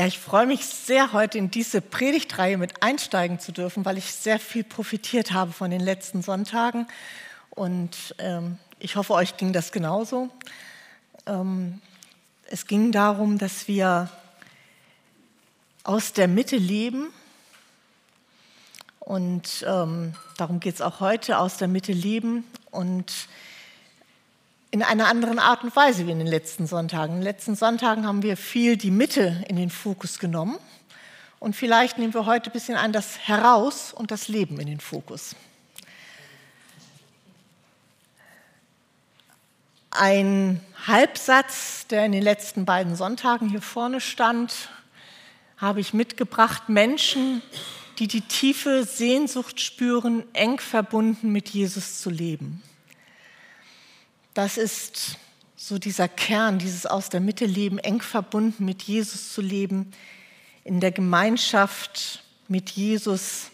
Ja, ich freue mich sehr, heute in diese Predigtreihe mit einsteigen zu dürfen, weil ich sehr viel profitiert habe von den letzten Sonntagen. Und ähm, ich hoffe, euch ging das genauso. Ähm, es ging darum, dass wir aus der Mitte leben. Und ähm, darum geht es auch heute, aus der Mitte leben. Und in einer anderen Art und Weise wie in den letzten Sonntagen. In den letzten Sonntagen haben wir viel die Mitte in den Fokus genommen und vielleicht nehmen wir heute ein bisschen ein das Heraus und das Leben in den Fokus. Ein Halbsatz, der in den letzten beiden Sonntagen hier vorne stand, habe ich mitgebracht. Menschen, die die tiefe Sehnsucht spüren, eng verbunden mit Jesus zu leben. Das ist so dieser Kern, dieses aus der Mitte leben, eng verbunden mit Jesus zu leben, in der Gemeinschaft mit Jesus.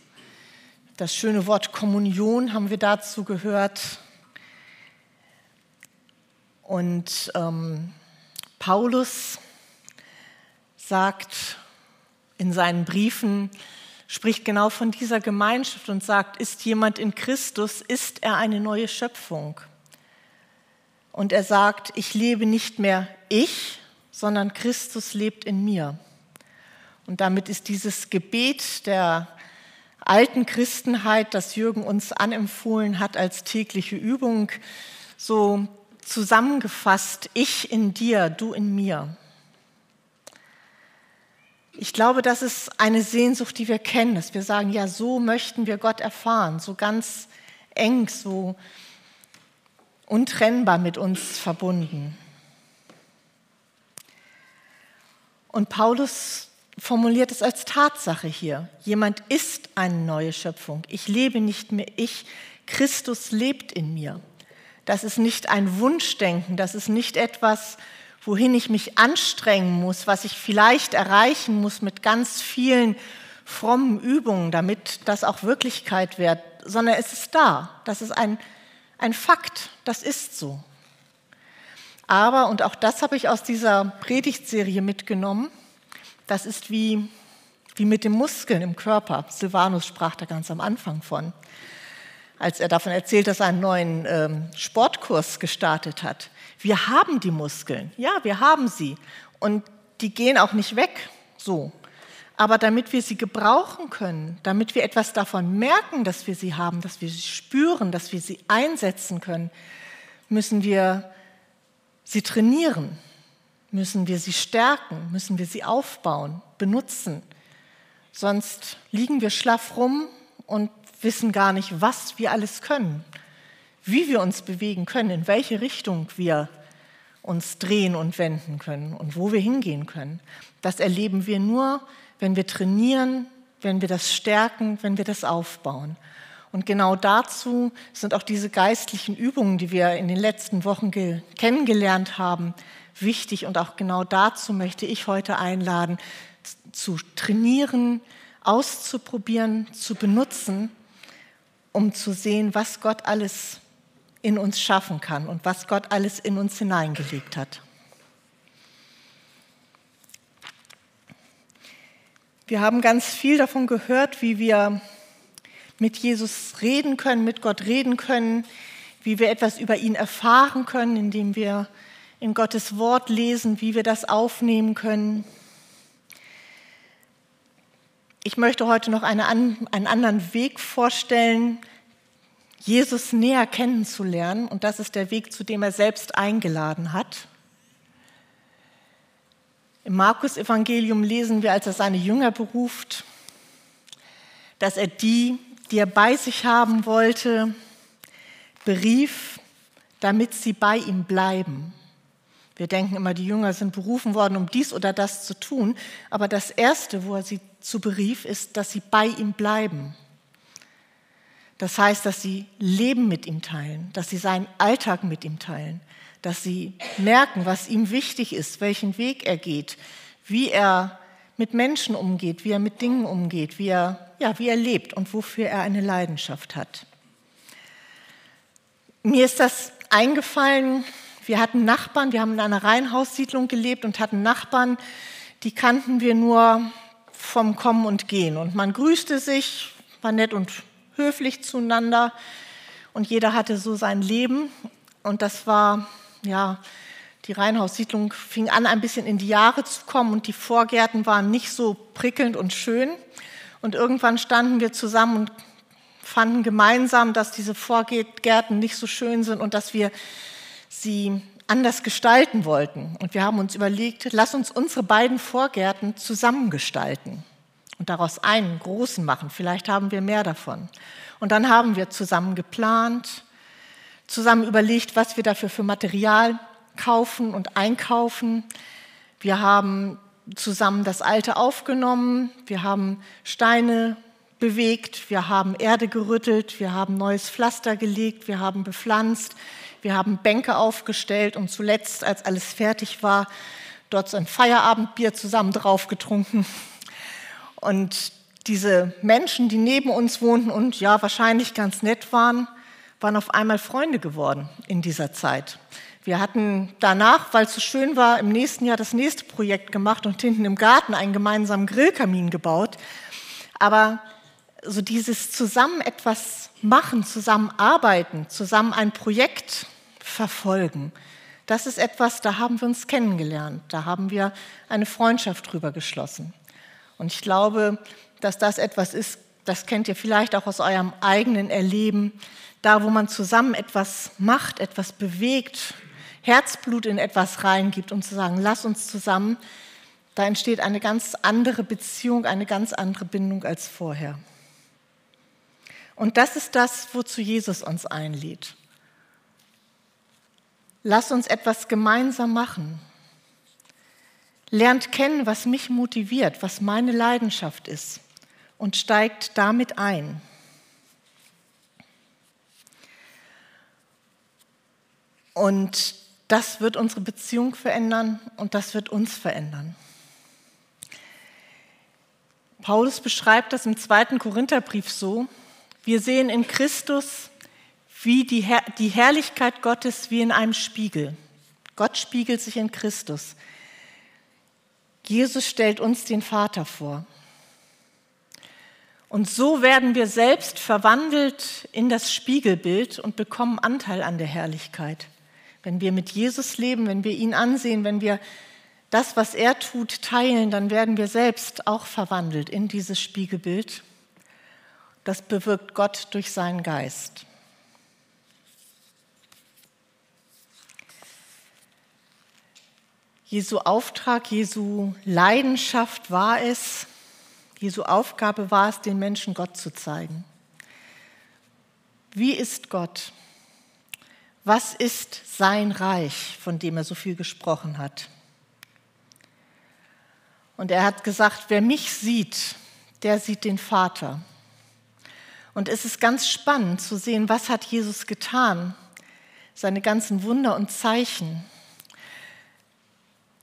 Das schöne Wort Kommunion haben wir dazu gehört. Und ähm, Paulus sagt in seinen Briefen, spricht genau von dieser Gemeinschaft und sagt, ist jemand in Christus, ist er eine neue Schöpfung. Und er sagt, ich lebe nicht mehr ich, sondern Christus lebt in mir. Und damit ist dieses Gebet der alten Christenheit, das Jürgen uns anempfohlen hat als tägliche Übung, so zusammengefasst, ich in dir, du in mir. Ich glaube, das ist eine Sehnsucht, die wir kennen, dass wir sagen, ja, so möchten wir Gott erfahren, so ganz eng, so untrennbar mit uns verbunden. Und Paulus formuliert es als Tatsache hier. Jemand ist eine neue Schöpfung. Ich lebe nicht mehr ich, Christus lebt in mir. Das ist nicht ein Wunschdenken, das ist nicht etwas, wohin ich mich anstrengen muss, was ich vielleicht erreichen muss mit ganz vielen frommen Übungen, damit das auch Wirklichkeit wird, sondern es ist da. Das ist ein ein Fakt, das ist so. Aber, und auch das habe ich aus dieser Predigtserie mitgenommen, das ist wie, wie mit den Muskeln im Körper. Silvanus sprach da ganz am Anfang von, als er davon erzählt, dass er einen neuen ähm, Sportkurs gestartet hat. Wir haben die Muskeln, ja, wir haben sie. Und die gehen auch nicht weg so. Aber damit wir sie gebrauchen können, damit wir etwas davon merken, dass wir sie haben, dass wir sie spüren, dass wir sie einsetzen können, müssen wir sie trainieren, müssen wir sie stärken, müssen wir sie aufbauen, benutzen. Sonst liegen wir schlaff rum und wissen gar nicht, was wir alles können, wie wir uns bewegen können, in welche Richtung wir uns drehen und wenden können und wo wir hingehen können. Das erleben wir nur, wenn wir trainieren, wenn wir das stärken, wenn wir das aufbauen. Und genau dazu sind auch diese geistlichen Übungen, die wir in den letzten Wochen kennengelernt haben, wichtig. Und auch genau dazu möchte ich heute einladen, zu trainieren, auszuprobieren, zu benutzen, um zu sehen, was Gott alles in uns schaffen kann und was Gott alles in uns hineingelegt hat. Wir haben ganz viel davon gehört, wie wir mit Jesus reden können, mit Gott reden können, wie wir etwas über ihn erfahren können, indem wir in Gottes Wort lesen, wie wir das aufnehmen können. Ich möchte heute noch eine, einen anderen Weg vorstellen, Jesus näher kennenzulernen. Und das ist der Weg, zu dem er selbst eingeladen hat. Im Markus-Evangelium lesen wir, als er seine Jünger beruft, dass er die, die er bei sich haben wollte, berief, damit sie bei ihm bleiben. Wir denken immer, die Jünger sind berufen worden, um dies oder das zu tun, aber das Erste, wo er sie zu berief, ist, dass sie bei ihm bleiben. Das heißt, dass sie Leben mit ihm teilen, dass sie seinen Alltag mit ihm teilen, dass sie merken, was ihm wichtig ist, welchen Weg er geht, wie er mit Menschen umgeht, wie er mit Dingen umgeht, wie er, ja, wie er lebt und wofür er eine Leidenschaft hat. Mir ist das eingefallen, wir hatten Nachbarn, wir haben in einer Reihenhaussiedlung gelebt und hatten Nachbarn, die kannten wir nur vom Kommen und Gehen. Und man grüßte sich, war nett und höflich zueinander und jeder hatte so sein Leben. Und das war, ja, die Reihenhaussiedlung fing an, ein bisschen in die Jahre zu kommen und die Vorgärten waren nicht so prickelnd und schön. Und irgendwann standen wir zusammen und fanden gemeinsam, dass diese Vorgärten nicht so schön sind und dass wir sie anders gestalten wollten. Und wir haben uns überlegt, lass uns unsere beiden Vorgärten zusammengestalten und daraus einen großen machen. Vielleicht haben wir mehr davon. Und dann haben wir zusammen geplant, zusammen überlegt, was wir dafür für Material kaufen und einkaufen. Wir haben zusammen das Alte aufgenommen, wir haben Steine bewegt, wir haben Erde gerüttelt, wir haben neues Pflaster gelegt, wir haben bepflanzt, wir haben Bänke aufgestellt und zuletzt, als alles fertig war, dort so ein Feierabendbier zusammen drauf getrunken. Und diese Menschen, die neben uns wohnten und ja wahrscheinlich ganz nett waren, waren auf einmal Freunde geworden in dieser Zeit. Wir hatten danach, weil es so schön war, im nächsten Jahr das nächste Projekt gemacht und hinten im Garten einen gemeinsamen Grillkamin gebaut. Aber so dieses zusammen etwas machen, zusammen arbeiten, zusammen ein Projekt verfolgen, das ist etwas, da haben wir uns kennengelernt, da haben wir eine Freundschaft drüber geschlossen. Und ich glaube, dass das etwas ist, das kennt ihr vielleicht auch aus eurem eigenen Erleben, da wo man zusammen etwas macht, etwas bewegt, Herzblut in etwas reingibt, um zu sagen, lass uns zusammen, da entsteht eine ganz andere Beziehung, eine ganz andere Bindung als vorher. Und das ist das, wozu Jesus uns einlädt. Lass uns etwas gemeinsam machen. Lernt kennen, was mich motiviert, was meine Leidenschaft ist und steigt damit ein. Und das wird unsere Beziehung verändern und das wird uns verändern. Paulus beschreibt das im zweiten Korintherbrief so, wir sehen in Christus wie die, Herr die Herrlichkeit Gottes wie in einem Spiegel. Gott spiegelt sich in Christus. Jesus stellt uns den Vater vor. Und so werden wir selbst verwandelt in das Spiegelbild und bekommen Anteil an der Herrlichkeit. Wenn wir mit Jesus leben, wenn wir ihn ansehen, wenn wir das, was er tut, teilen, dann werden wir selbst auch verwandelt in dieses Spiegelbild. Das bewirkt Gott durch seinen Geist. Jesu Auftrag, Jesu Leidenschaft war es, Jesu Aufgabe war es, den Menschen Gott zu zeigen. Wie ist Gott? Was ist sein Reich, von dem er so viel gesprochen hat? Und er hat gesagt, wer mich sieht, der sieht den Vater. Und es ist ganz spannend zu sehen, was hat Jesus getan, seine ganzen Wunder und Zeichen.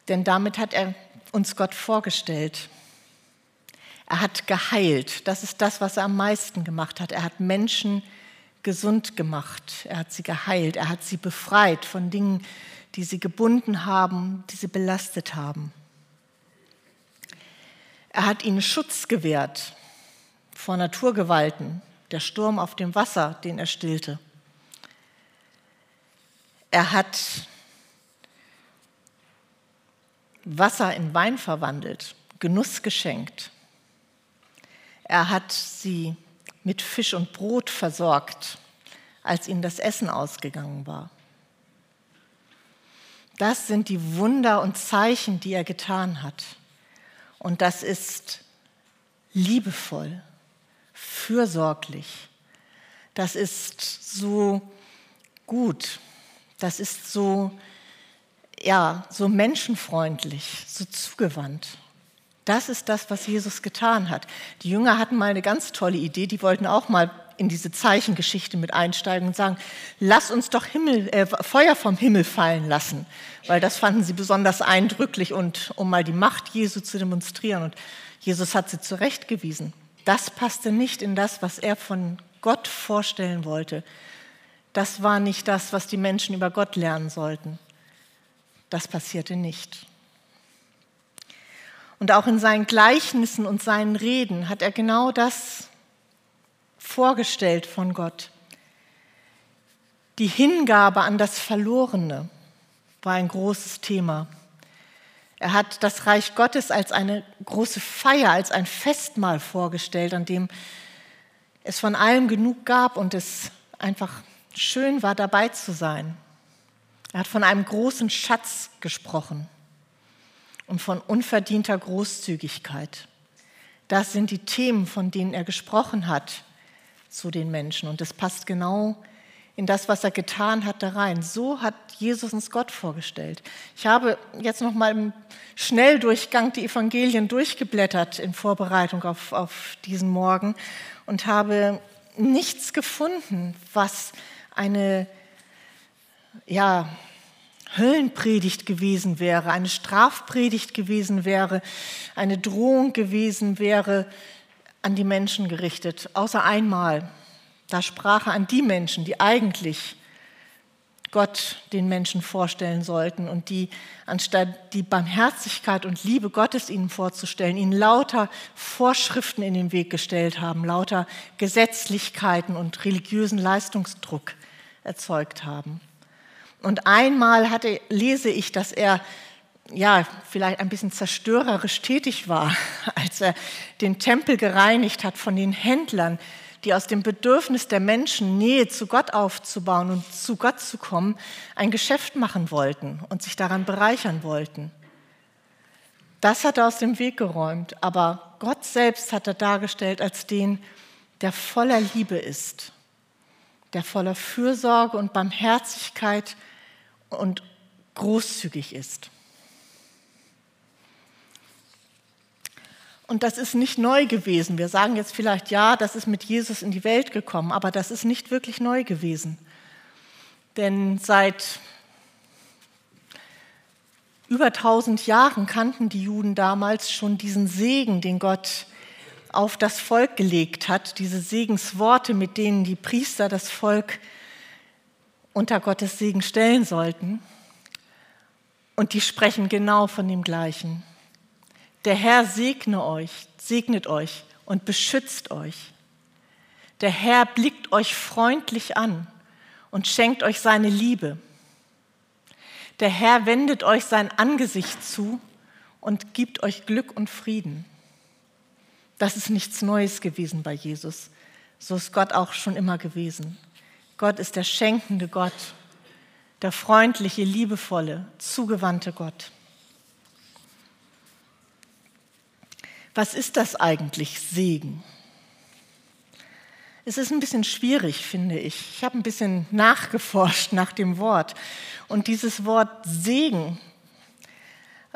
Denn damit hat er uns Gott vorgestellt. Er hat geheilt. Das ist das, was er am meisten gemacht hat. Er hat Menschen gesund gemacht. Er hat sie geheilt. Er hat sie befreit von Dingen, die sie gebunden haben, die sie belastet haben. Er hat ihnen Schutz gewährt vor Naturgewalten, der Sturm auf dem Wasser, den er stillte. Er hat Wasser in Wein verwandelt, Genuss geschenkt. Er hat sie mit Fisch und Brot versorgt, als ihnen das Essen ausgegangen war. Das sind die Wunder und Zeichen, die er getan hat. Und das ist liebevoll, fürsorglich. Das ist so gut. Das ist so, ja, so menschenfreundlich, so zugewandt. Das ist das, was Jesus getan hat. Die Jünger hatten mal eine ganz tolle Idee, die wollten auch mal in diese Zeichengeschichte mit einsteigen und sagen, lass uns doch Himmel, äh, Feuer vom Himmel fallen lassen, weil das fanden sie besonders eindrücklich und um mal die Macht Jesu zu demonstrieren. Und Jesus hat sie zurechtgewiesen. Das passte nicht in das, was er von Gott vorstellen wollte. Das war nicht das, was die Menschen über Gott lernen sollten. Das passierte nicht. Und auch in seinen Gleichnissen und seinen Reden hat er genau das vorgestellt von Gott. Die Hingabe an das Verlorene war ein großes Thema. Er hat das Reich Gottes als eine große Feier, als ein Festmahl vorgestellt, an dem es von allem genug gab und es einfach schön war, dabei zu sein. Er hat von einem großen Schatz gesprochen und von unverdienter Großzügigkeit. Das sind die Themen, von denen er gesprochen hat zu den Menschen. Und es passt genau in das, was er getan hat, da rein. So hat Jesus uns Gott vorgestellt. Ich habe jetzt noch mal im Schnelldurchgang die Evangelien durchgeblättert in Vorbereitung auf, auf diesen Morgen und habe nichts gefunden, was eine ja, Höllenpredigt gewesen wäre, eine Strafpredigt gewesen wäre, eine Drohung gewesen wäre, an die Menschen gerichtet, außer einmal. Da sprach er an die Menschen, die eigentlich Gott den Menschen vorstellen sollten und die, anstatt die Barmherzigkeit und Liebe Gottes ihnen vorzustellen, ihnen lauter Vorschriften in den Weg gestellt haben, lauter Gesetzlichkeiten und religiösen Leistungsdruck erzeugt haben. Und einmal hatte, lese ich, dass er ja, vielleicht ein bisschen zerstörerisch tätig war, als er den Tempel gereinigt hat von den Händlern, die aus dem Bedürfnis der Menschen, Nähe zu Gott aufzubauen und zu Gott zu kommen, ein Geschäft machen wollten und sich daran bereichern wollten. Das hat er aus dem Weg geräumt, aber Gott selbst hat er dargestellt als den, der voller Liebe ist, der voller Fürsorge und Barmherzigkeit und großzügig ist. Und das ist nicht neu gewesen. Wir sagen jetzt vielleicht, ja, das ist mit Jesus in die Welt gekommen, aber das ist nicht wirklich neu gewesen. Denn seit über 1000 Jahren kannten die Juden damals schon diesen Segen, den Gott auf das Volk gelegt hat, diese Segensworte, mit denen die Priester das Volk unter Gottes Segen stellen sollten. Und die sprechen genau von dem Gleichen. Der Herr segne euch, segnet euch und beschützt euch. Der Herr blickt euch freundlich an und schenkt euch seine Liebe. Der Herr wendet euch sein Angesicht zu und gibt euch Glück und Frieden. Das ist nichts Neues gewesen bei Jesus. So ist Gott auch schon immer gewesen. Gott ist der schenkende Gott, der freundliche, liebevolle, zugewandte Gott. Was ist das eigentlich, Segen? Es ist ein bisschen schwierig, finde ich. Ich habe ein bisschen nachgeforscht nach dem Wort. Und dieses Wort Segen,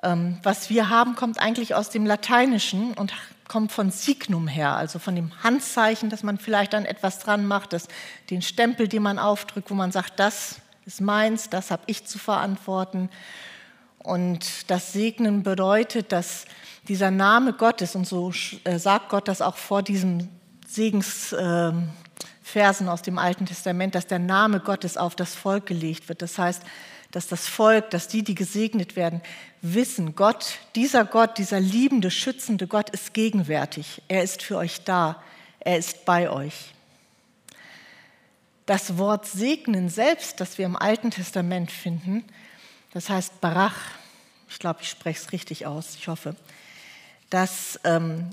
ähm, was wir haben, kommt eigentlich aus dem Lateinischen und kommt von Signum her, also von dem Handzeichen, dass man vielleicht an etwas dran macht, das, den Stempel, den man aufdrückt, wo man sagt, das ist meins, das habe ich zu verantworten. Und das Segnen bedeutet, dass dieser Name Gottes, und so äh, sagt Gott das auch vor diesen Segensversen aus dem Alten Testament, dass der Name Gottes auf das Volk gelegt wird. Das heißt, dass das Volk, dass die, die gesegnet werden, wissen, Gott, dieser Gott, dieser liebende, schützende Gott ist gegenwärtig. Er ist für euch da. Er ist bei euch. Das Wort segnen selbst, das wir im Alten Testament finden, das heißt Barach, ich glaube, ich spreche es richtig aus, ich hoffe, das ähm,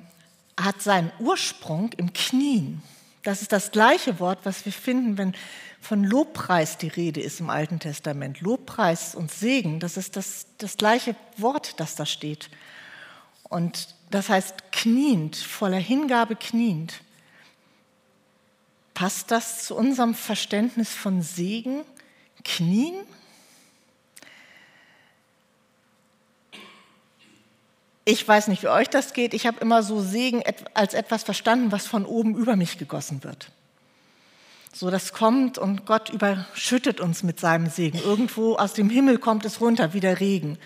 hat seinen Ursprung im Knien. Das ist das gleiche Wort, was wir finden, wenn von Lobpreis die Rede ist im Alten Testament. Lobpreis und Segen, das ist das, das gleiche Wort, das da steht. Und das heißt kniend, voller Hingabe kniend. Passt das zu unserem Verständnis von Segen? Knien? Ich weiß nicht, wie euch das geht. Ich habe immer so Segen als etwas verstanden, was von oben über mich gegossen wird. So, das kommt und Gott überschüttet uns mit seinem Segen. Irgendwo aus dem Himmel kommt es runter, wie der Regen.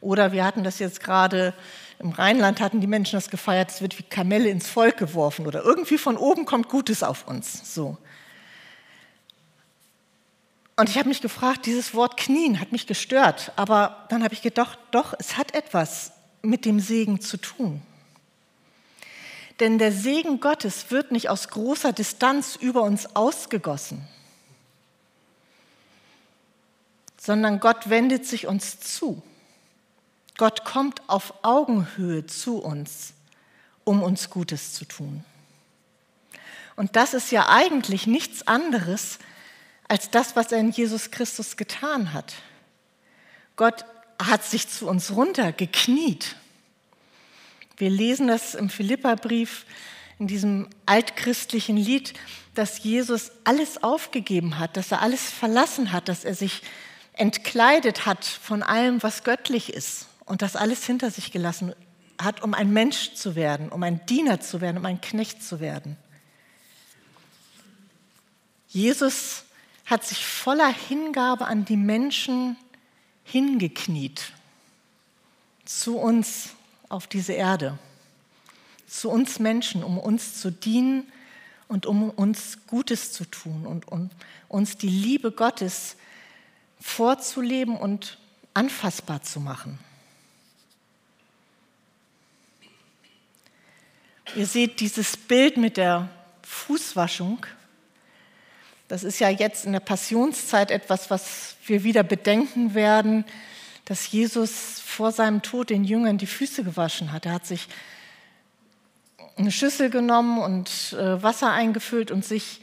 Oder wir hatten das jetzt gerade im Rheinland, hatten die Menschen das gefeiert, es wird wie Kamelle ins Volk geworfen. Oder irgendwie von oben kommt Gutes auf uns. So. Und ich habe mich gefragt, dieses Wort knien hat mich gestört. Aber dann habe ich gedacht, doch, es hat etwas mit dem Segen zu tun. Denn der Segen Gottes wird nicht aus großer Distanz über uns ausgegossen, sondern Gott wendet sich uns zu. Gott kommt auf Augenhöhe zu uns, um uns Gutes zu tun. Und das ist ja eigentlich nichts anderes als das, was er in Jesus Christus getan hat. Gott hat sich zu uns runtergekniet. Wir lesen das im Philipperbrief, in diesem altchristlichen Lied, dass Jesus alles aufgegeben hat, dass er alles verlassen hat, dass er sich entkleidet hat von allem, was göttlich ist und das alles hinter sich gelassen hat, um ein Mensch zu werden, um ein Diener zu werden, um ein Knecht zu werden. Jesus hat sich voller Hingabe an die Menschen hingekniet, zu uns auf diese Erde, zu uns Menschen, um uns zu dienen und um uns Gutes zu tun und um uns die Liebe Gottes vorzuleben und anfassbar zu machen. Ihr seht dieses Bild mit der Fußwaschung. Das ist ja jetzt in der Passionszeit etwas, was wir wieder bedenken werden, dass Jesus vor seinem Tod den Jüngern die Füße gewaschen hat. Er hat sich eine Schüssel genommen und äh, Wasser eingefüllt und sich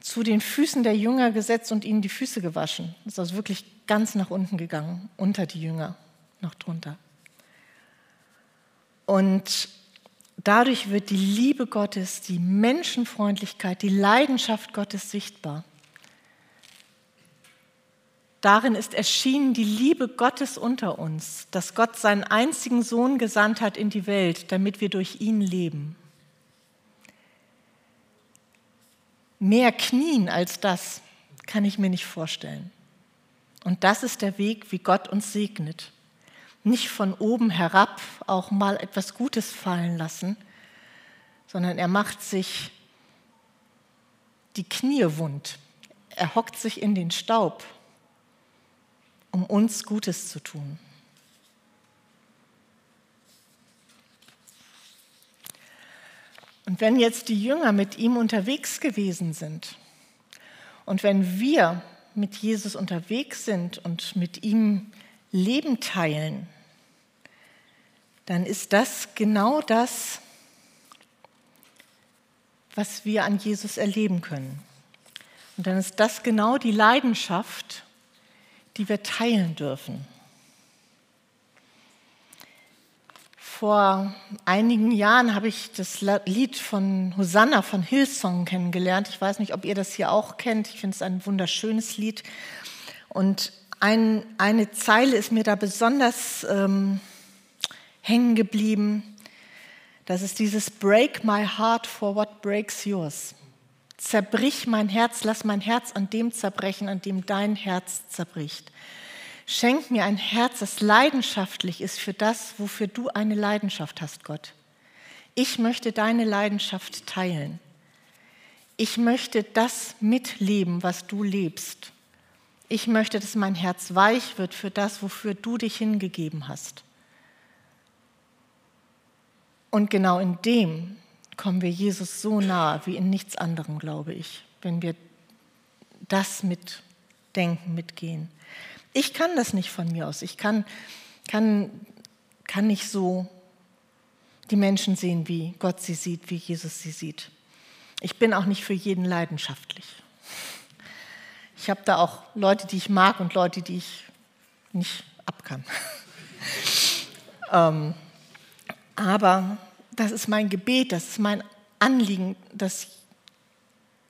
zu den Füßen der Jünger gesetzt und ihnen die Füße gewaschen. Das ist also wirklich ganz nach unten gegangen, unter die Jünger, noch drunter. Und Dadurch wird die Liebe Gottes, die Menschenfreundlichkeit, die Leidenschaft Gottes sichtbar. Darin ist erschienen die Liebe Gottes unter uns, dass Gott seinen einzigen Sohn gesandt hat in die Welt, damit wir durch ihn leben. Mehr knien als das kann ich mir nicht vorstellen. Und das ist der Weg, wie Gott uns segnet nicht von oben herab auch mal etwas Gutes fallen lassen, sondern er macht sich die Knie wund. Er hockt sich in den Staub, um uns Gutes zu tun. Und wenn jetzt die Jünger mit ihm unterwegs gewesen sind und wenn wir mit Jesus unterwegs sind und mit ihm Leben teilen, dann ist das genau das, was wir an Jesus erleben können. Und dann ist das genau die Leidenschaft, die wir teilen dürfen. Vor einigen Jahren habe ich das Lied von Hosanna von Hillsong kennengelernt. Ich weiß nicht, ob ihr das hier auch kennt. Ich finde es ein wunderschönes Lied. Und ein, eine Zeile ist mir da besonders ähm, hängen geblieben. Das ist dieses Break my heart for what breaks yours. Zerbrich mein Herz, lass mein Herz an dem zerbrechen, an dem dein Herz zerbricht. Schenk mir ein Herz, das leidenschaftlich ist für das, wofür du eine Leidenschaft hast, Gott. Ich möchte deine Leidenschaft teilen. Ich möchte das mitleben, was du lebst. Ich möchte, dass mein Herz weich wird für das, wofür du dich hingegeben hast. Und genau in dem kommen wir Jesus so nahe wie in nichts anderem, glaube ich, wenn wir das mitdenken, mitgehen. Ich kann das nicht von mir aus. Ich kann, kann, kann nicht so die Menschen sehen, wie Gott sie sieht, wie Jesus sie sieht. Ich bin auch nicht für jeden leidenschaftlich. Ich habe da auch Leute, die ich mag und Leute, die ich nicht abkann. ähm, aber das ist mein Gebet, das ist mein Anliegen, dass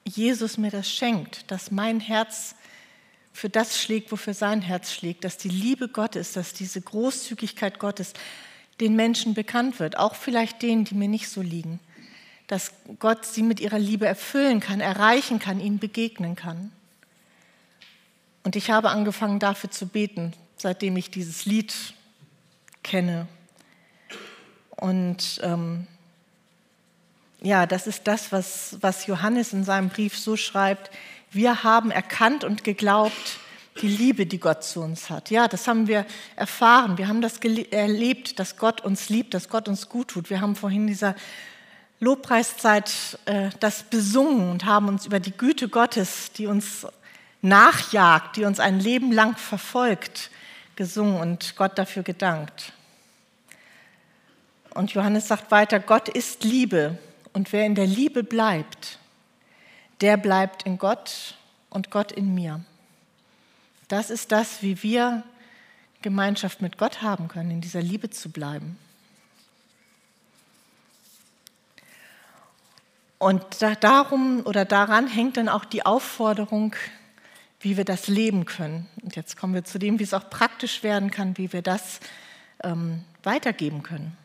Jesus mir das schenkt, dass mein Herz für das schlägt, wofür sein Herz schlägt, dass die Liebe Gottes, dass diese Großzügigkeit Gottes den Menschen bekannt wird, auch vielleicht denen, die mir nicht so liegen, dass Gott sie mit ihrer Liebe erfüllen kann, erreichen kann, ihnen begegnen kann. Und ich habe angefangen dafür zu beten, seitdem ich dieses Lied kenne. Und ähm, ja, das ist das, was, was Johannes in seinem Brief so schreibt. Wir haben erkannt und geglaubt, die Liebe, die Gott zu uns hat. Ja, das haben wir erfahren. Wir haben das erlebt, dass Gott uns liebt, dass Gott uns gut tut. Wir haben vorhin in dieser Lobpreiszeit äh, das besungen und haben uns über die Güte Gottes, die uns nachjagt, die uns ein Leben lang verfolgt, gesungen und Gott dafür gedankt. Und Johannes sagt weiter, Gott ist Liebe und wer in der Liebe bleibt, der bleibt in Gott und Gott in mir. Das ist das, wie wir Gemeinschaft mit Gott haben können, in dieser Liebe zu bleiben. Und darum oder daran hängt dann auch die Aufforderung, wie wir das leben können. Und jetzt kommen wir zu dem, wie es auch praktisch werden kann, wie wir das ähm, weitergeben können.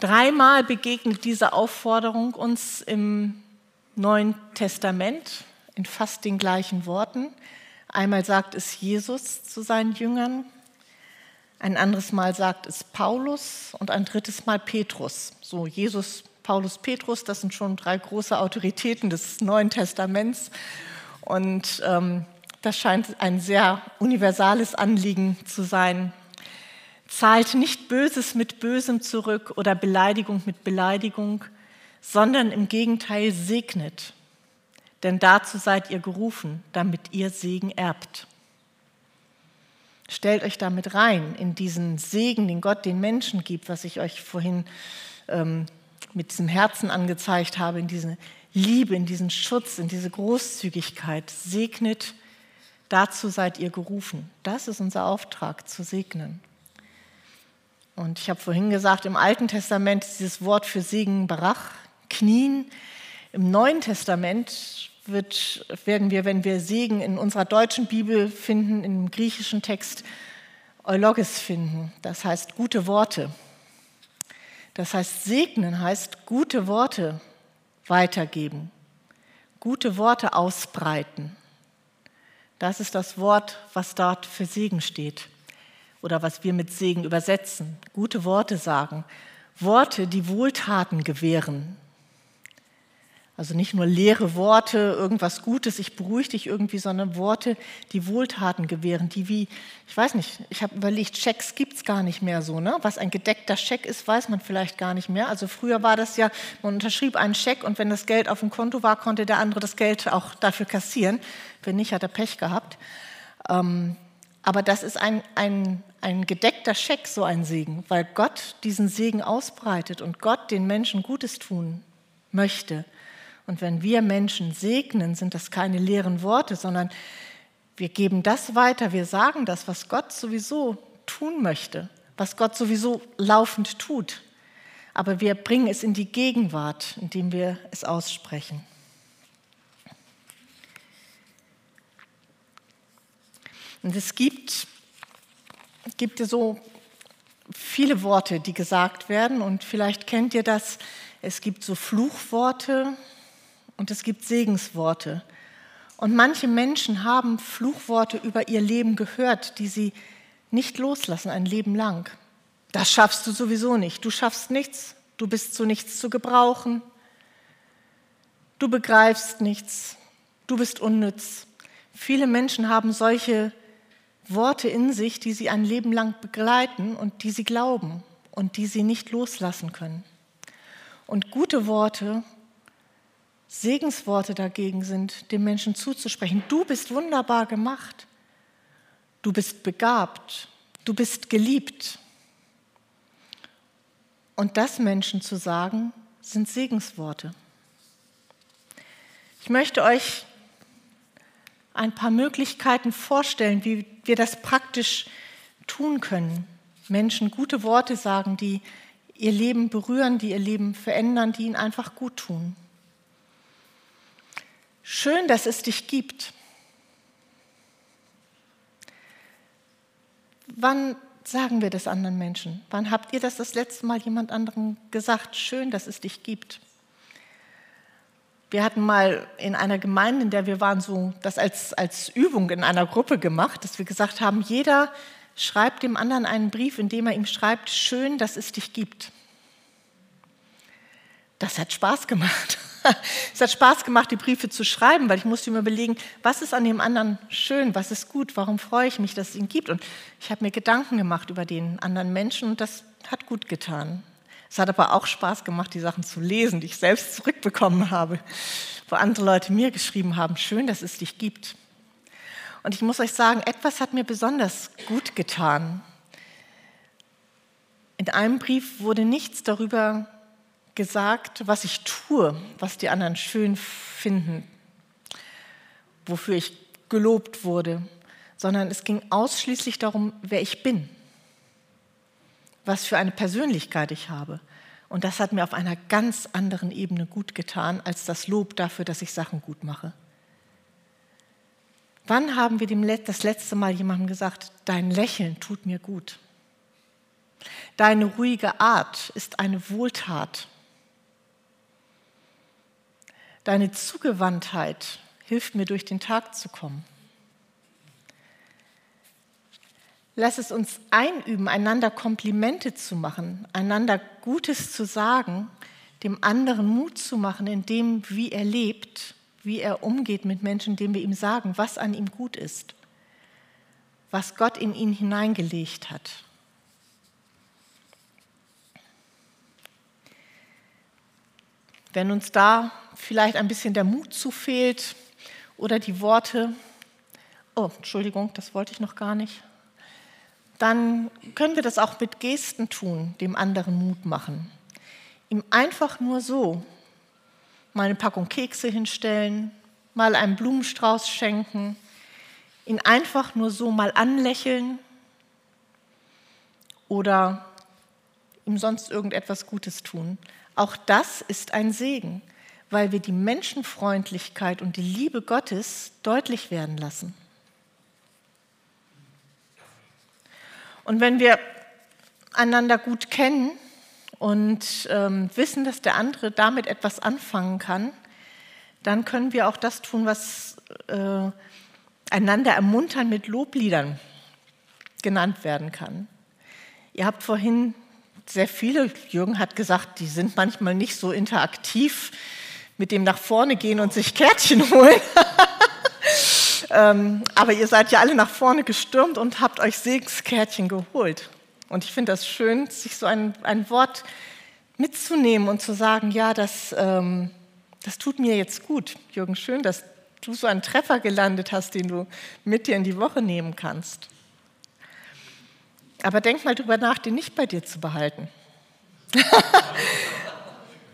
Dreimal begegnet diese Aufforderung uns im Neuen Testament in fast den gleichen Worten. Einmal sagt es Jesus zu seinen Jüngern, ein anderes Mal sagt es Paulus und ein drittes Mal Petrus. So Jesus, Paulus, Petrus, das sind schon drei große Autoritäten des Neuen Testaments. Und ähm, das scheint ein sehr universales Anliegen zu sein. Zahlt nicht Böses mit Bösem zurück oder Beleidigung mit Beleidigung, sondern im Gegenteil segnet denn dazu seid ihr gerufen, damit ihr Segen erbt. Stellt euch damit rein in diesen Segen, den Gott den Menschen gibt, was ich euch vorhin ähm, mit diesem Herzen angezeigt habe, in diese Liebe, in diesen Schutz, in diese Großzügigkeit. Segnet, dazu seid ihr gerufen. Das ist unser Auftrag, zu segnen. Und ich habe vorhin gesagt, im Alten Testament ist dieses Wort für Segen Barach, Knien. Im Neuen Testament wird, werden wir, wenn wir Segen in unserer deutschen Bibel finden, im griechischen Text Eulogis finden. Das heißt gute Worte. Das heißt, segnen heißt gute Worte weitergeben, gute Worte ausbreiten. Das ist das Wort, was dort für Segen steht oder was wir mit Segen übersetzen. Gute Worte sagen, Worte, die Wohltaten gewähren, also nicht nur leere Worte, irgendwas Gutes, ich beruhige dich irgendwie, sondern Worte, die Wohltaten gewähren, die wie, ich weiß nicht, ich habe überlegt, Schecks gibt es gar nicht mehr so. Ne? Was ein gedeckter Scheck ist, weiß man vielleicht gar nicht mehr. Also früher war das ja, man unterschrieb einen Scheck und wenn das Geld auf dem Konto war, konnte der andere das Geld auch dafür kassieren. Wenn nicht, hat er Pech gehabt. Ähm, aber das ist ein, ein, ein gedeckter Scheck, so ein Segen, weil Gott diesen Segen ausbreitet und Gott den Menschen Gutes tun möchte. Und wenn wir Menschen segnen, sind das keine leeren Worte, sondern wir geben das weiter, wir sagen das, was Gott sowieso tun möchte, was Gott sowieso laufend tut. Aber wir bringen es in die Gegenwart, indem wir es aussprechen. Und es gibt, gibt so viele Worte, die gesagt werden. Und vielleicht kennt ihr das. Es gibt so Fluchworte, und es gibt Segensworte. Und manche Menschen haben Fluchworte über ihr Leben gehört, die sie nicht loslassen ein Leben lang. Das schaffst du sowieso nicht. Du schaffst nichts. Du bist zu nichts zu gebrauchen. Du begreifst nichts. Du bist unnütz. Viele Menschen haben solche Worte in sich, die sie ein Leben lang begleiten und die sie glauben und die sie nicht loslassen können. Und gute Worte Segensworte dagegen sind, dem Menschen zuzusprechen. Du bist wunderbar gemacht. Du bist begabt. Du bist geliebt. Und das Menschen zu sagen, sind Segensworte. Ich möchte euch ein paar Möglichkeiten vorstellen, wie wir das praktisch tun können. Menschen gute Worte sagen, die ihr Leben berühren, die ihr Leben verändern, die ihnen einfach gut tun. Schön, dass es dich gibt. Wann sagen wir das anderen Menschen? Wann habt ihr das das letzte Mal jemand anderem gesagt? Schön, dass es dich gibt. Wir hatten mal in einer Gemeinde, in der wir waren, so das als, als Übung in einer Gruppe gemacht, dass wir gesagt haben, jeder schreibt dem anderen einen Brief, in dem er ihm schreibt, schön, dass es dich gibt. Das hat Spaß gemacht. es hat Spaß gemacht, die Briefe zu schreiben, weil ich musste mir überlegen, was ist an dem anderen schön, was ist gut, warum freue ich mich, dass es ihn gibt. Und ich habe mir Gedanken gemacht über den anderen Menschen und das hat gut getan. Es hat aber auch Spaß gemacht, die Sachen zu lesen, die ich selbst zurückbekommen habe, wo andere Leute mir geschrieben haben, schön, dass es dich gibt. Und ich muss euch sagen, etwas hat mir besonders gut getan. In einem Brief wurde nichts darüber gesagt, was ich tue, was die anderen schön finden, wofür ich gelobt wurde, sondern es ging ausschließlich darum, wer ich bin, was für eine Persönlichkeit ich habe. Und das hat mir auf einer ganz anderen Ebene gut getan, als das Lob dafür, dass ich Sachen gut mache. Wann haben wir das letzte Mal jemandem gesagt, dein Lächeln tut mir gut? Deine ruhige Art ist eine Wohltat. Deine Zugewandtheit hilft mir durch den Tag zu kommen. Lass es uns einüben, einander Komplimente zu machen, einander Gutes zu sagen, dem anderen Mut zu machen in dem, wie er lebt, wie er umgeht mit Menschen, indem wir ihm sagen, was an ihm gut ist, was Gott in ihn hineingelegt hat. Wenn uns da vielleicht ein bisschen der Mut zu fehlt oder die Worte, oh, Entschuldigung, das wollte ich noch gar nicht, dann können wir das auch mit Gesten tun, dem anderen Mut machen. Ihm einfach nur so mal eine Packung Kekse hinstellen, mal einen Blumenstrauß schenken, ihn einfach nur so mal anlächeln oder ihm sonst irgendetwas Gutes tun. Auch das ist ein Segen weil wir die Menschenfreundlichkeit und die Liebe Gottes deutlich werden lassen. Und wenn wir einander gut kennen und ähm, wissen, dass der andere damit etwas anfangen kann, dann können wir auch das tun, was äh, einander ermuntern mit Lobliedern genannt werden kann. Ihr habt vorhin sehr viele, Jürgen hat gesagt, die sind manchmal nicht so interaktiv mit dem nach vorne gehen und sich Kärtchen holen. ähm, aber ihr seid ja alle nach vorne gestürmt und habt euch Segenskärtchen geholt. Und ich finde das schön, sich so ein, ein Wort mitzunehmen und zu sagen, ja, das, ähm, das tut mir jetzt gut. Jürgen, schön, dass du so einen Treffer gelandet hast, den du mit dir in die Woche nehmen kannst. Aber denk mal drüber nach, den nicht bei dir zu behalten.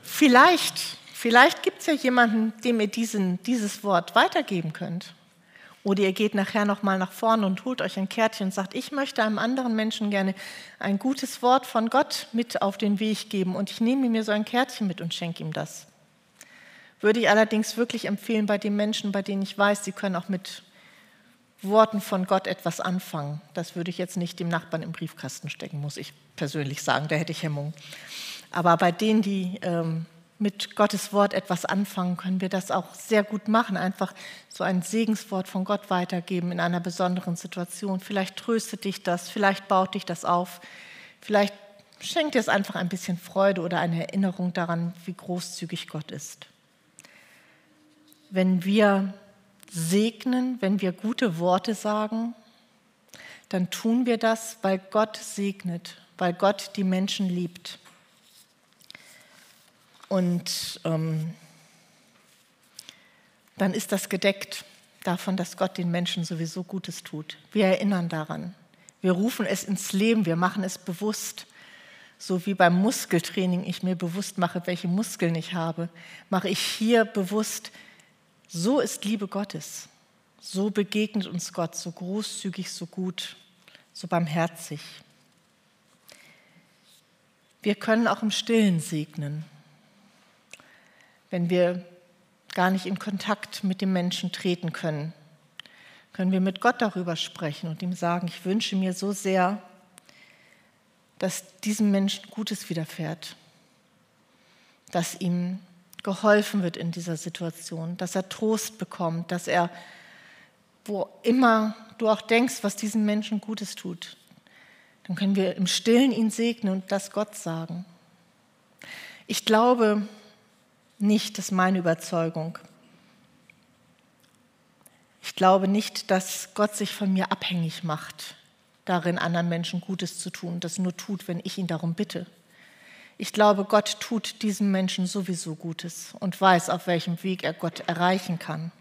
Vielleicht Vielleicht gibt es ja jemanden, dem ihr diesen, dieses Wort weitergeben könnt. Oder ihr geht nachher nochmal nach vorne und holt euch ein Kärtchen und sagt, ich möchte einem anderen Menschen gerne ein gutes Wort von Gott mit auf den Weg geben und ich nehme mir so ein Kärtchen mit und schenke ihm das. Würde ich allerdings wirklich empfehlen bei den Menschen, bei denen ich weiß, sie können auch mit Worten von Gott etwas anfangen. Das würde ich jetzt nicht dem Nachbarn im Briefkasten stecken, muss ich persönlich sagen, da hätte ich Hemmung. Aber bei denen, die ähm, mit Gottes Wort etwas anfangen, können wir das auch sehr gut machen. Einfach so ein Segenswort von Gott weitergeben in einer besonderen Situation. Vielleicht tröstet dich das, vielleicht baut dich das auf, vielleicht schenkt dir es einfach ein bisschen Freude oder eine Erinnerung daran, wie großzügig Gott ist. Wenn wir segnen, wenn wir gute Worte sagen, dann tun wir das, weil Gott segnet, weil Gott die Menschen liebt. Und ähm, dann ist das gedeckt davon, dass Gott den Menschen sowieso Gutes tut. Wir erinnern daran. Wir rufen es ins Leben, wir machen es bewusst. So wie beim Muskeltraining ich mir bewusst mache, welche Muskeln ich habe, mache ich hier bewusst, so ist Liebe Gottes. So begegnet uns Gott, so großzügig, so gut, so barmherzig. Wir können auch im Stillen segnen wenn wir gar nicht in Kontakt mit dem Menschen treten können, können wir mit Gott darüber sprechen und ihm sagen, ich wünsche mir so sehr, dass diesem Menschen Gutes widerfährt, dass ihm geholfen wird in dieser Situation, dass er Trost bekommt, dass er, wo immer du auch denkst, was diesem Menschen Gutes tut, dann können wir im Stillen ihn segnen und das Gott sagen. Ich glaube, nicht, das ist meine Überzeugung. Ich glaube nicht, dass Gott sich von mir abhängig macht, darin anderen Menschen Gutes zu tun, das nur tut, wenn ich ihn darum bitte. Ich glaube, Gott tut diesem Menschen sowieso Gutes und weiß, auf welchem Weg er Gott erreichen kann.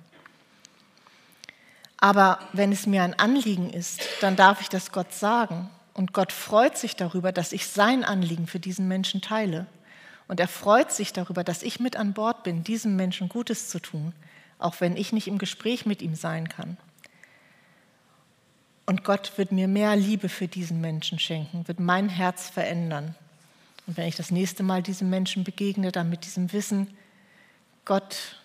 Aber wenn es mir ein Anliegen ist, dann darf ich das Gott sagen. Und Gott freut sich darüber, dass ich sein Anliegen für diesen Menschen teile. Und er freut sich darüber, dass ich mit an Bord bin, diesem Menschen Gutes zu tun auch wenn ich nicht im Gespräch mit ihm sein kann. Und Gott wird mir mehr Liebe für diesen Menschen schenken, wird mein Herz verändern. Und wenn ich das nächste Mal diesem Menschen begegne, dann mit diesem Wissen, Gott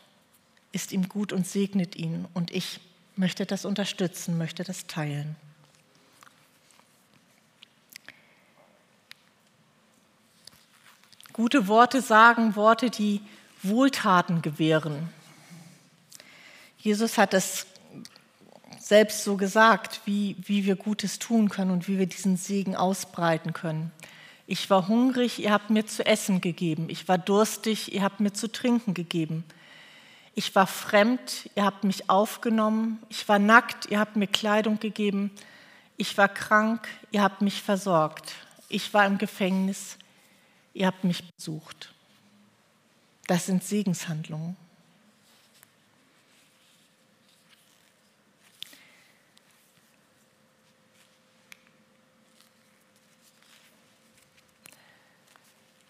ist ihm gut und segnet ihn. Und ich möchte das unterstützen, möchte das teilen. Gute Worte sagen Worte, die Wohltaten gewähren. Jesus hat es selbst so gesagt, wie, wie wir Gutes tun können und wie wir diesen Segen ausbreiten können. Ich war hungrig, ihr habt mir zu essen gegeben. Ich war durstig, ihr habt mir zu trinken gegeben. Ich war fremd, ihr habt mich aufgenommen. Ich war nackt, ihr habt mir Kleidung gegeben. Ich war krank, ihr habt mich versorgt. Ich war im Gefängnis, ihr habt mich besucht. Das sind Segenshandlungen.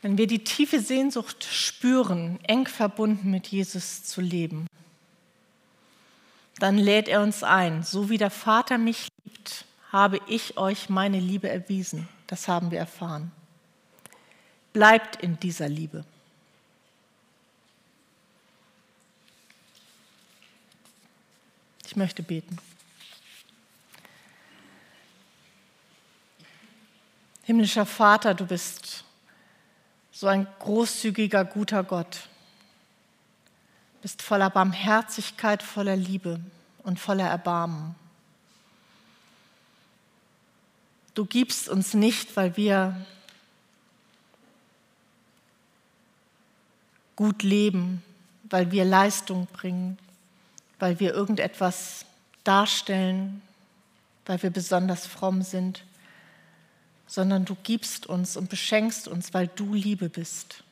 Wenn wir die tiefe Sehnsucht spüren, eng verbunden mit Jesus zu leben, dann lädt er uns ein, so wie der Vater mich liebt, habe ich euch meine Liebe erwiesen. Das haben wir erfahren. Bleibt in dieser Liebe. Ich möchte beten. Himmlischer Vater, du bist so ein großzügiger, guter Gott. Bist voller Barmherzigkeit, voller Liebe und voller Erbarmen. Du gibst uns nicht, weil wir gut leben, weil wir Leistung bringen, weil wir irgendetwas darstellen, weil wir besonders fromm sind, sondern du gibst uns und beschenkst uns, weil du Liebe bist,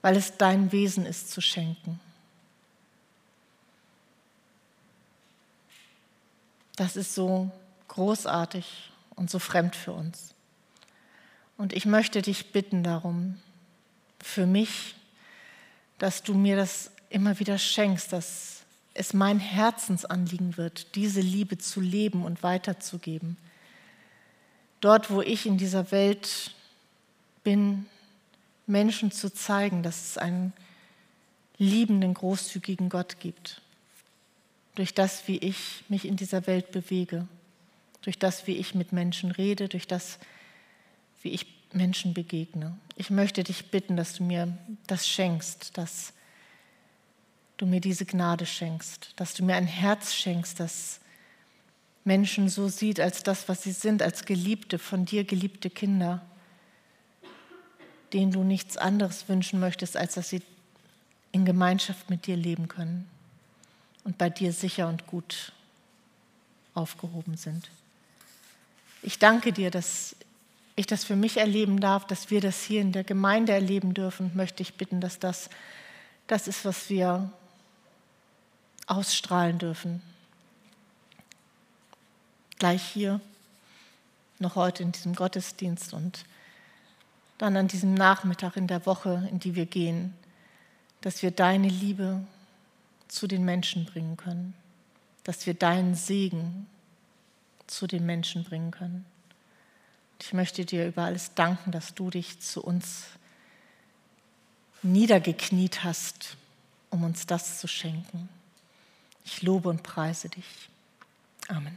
weil es dein Wesen ist zu schenken. Das ist so großartig und so fremd für uns. Und ich möchte dich bitten darum, für mich, dass du mir das immer wieder schenkst, dass es mein Herzensanliegen wird, diese Liebe zu leben und weiterzugeben. Dort, wo ich in dieser Welt bin, Menschen zu zeigen, dass es einen liebenden, großzügigen Gott gibt. Durch das, wie ich mich in dieser Welt bewege, durch das, wie ich mit Menschen rede, durch das, wie ich Menschen begegne. Ich möchte dich bitten, dass du mir das schenkst, dass du mir diese Gnade schenkst, dass du mir ein Herz schenkst, das Menschen so sieht als das, was sie sind, als geliebte, von dir geliebte Kinder, denen du nichts anderes wünschen möchtest, als dass sie in Gemeinschaft mit dir leben können und bei dir sicher und gut aufgehoben sind. Ich danke dir, dass ich das für mich erleben darf, dass wir das hier in der Gemeinde erleben dürfen. Möchte ich bitten, dass das das ist, was wir ausstrahlen dürfen gleich hier, noch heute in diesem Gottesdienst und dann an diesem Nachmittag in der Woche, in die wir gehen, dass wir deine Liebe zu den Menschen bringen können, dass wir deinen Segen zu den Menschen bringen können. Ich möchte dir über alles danken, dass du dich zu uns niedergekniet hast, um uns das zu schenken. Ich lobe und preise dich. Amen.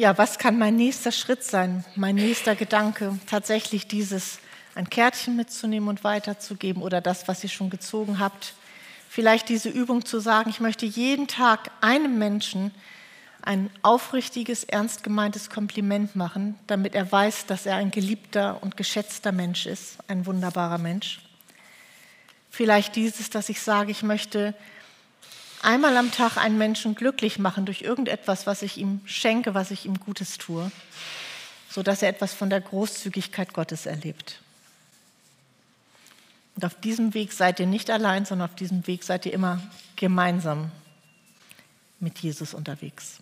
ja, was kann mein nächster Schritt sein, mein nächster Gedanke? Tatsächlich dieses, ein Kärtchen mitzunehmen und weiterzugeben oder das, was ihr schon gezogen habt. Vielleicht diese Übung zu sagen, ich möchte jeden Tag einem Menschen ein aufrichtiges, ernst gemeintes Kompliment machen, damit er weiß, dass er ein geliebter und geschätzter Mensch ist, ein wunderbarer Mensch. Vielleicht dieses, dass ich sage, ich möchte einmal am Tag einen Menschen glücklich machen durch irgendetwas, was ich ihm schenke, was ich ihm Gutes tue, sodass er etwas von der Großzügigkeit Gottes erlebt. Und auf diesem Weg seid ihr nicht allein, sondern auf diesem Weg seid ihr immer gemeinsam mit Jesus unterwegs.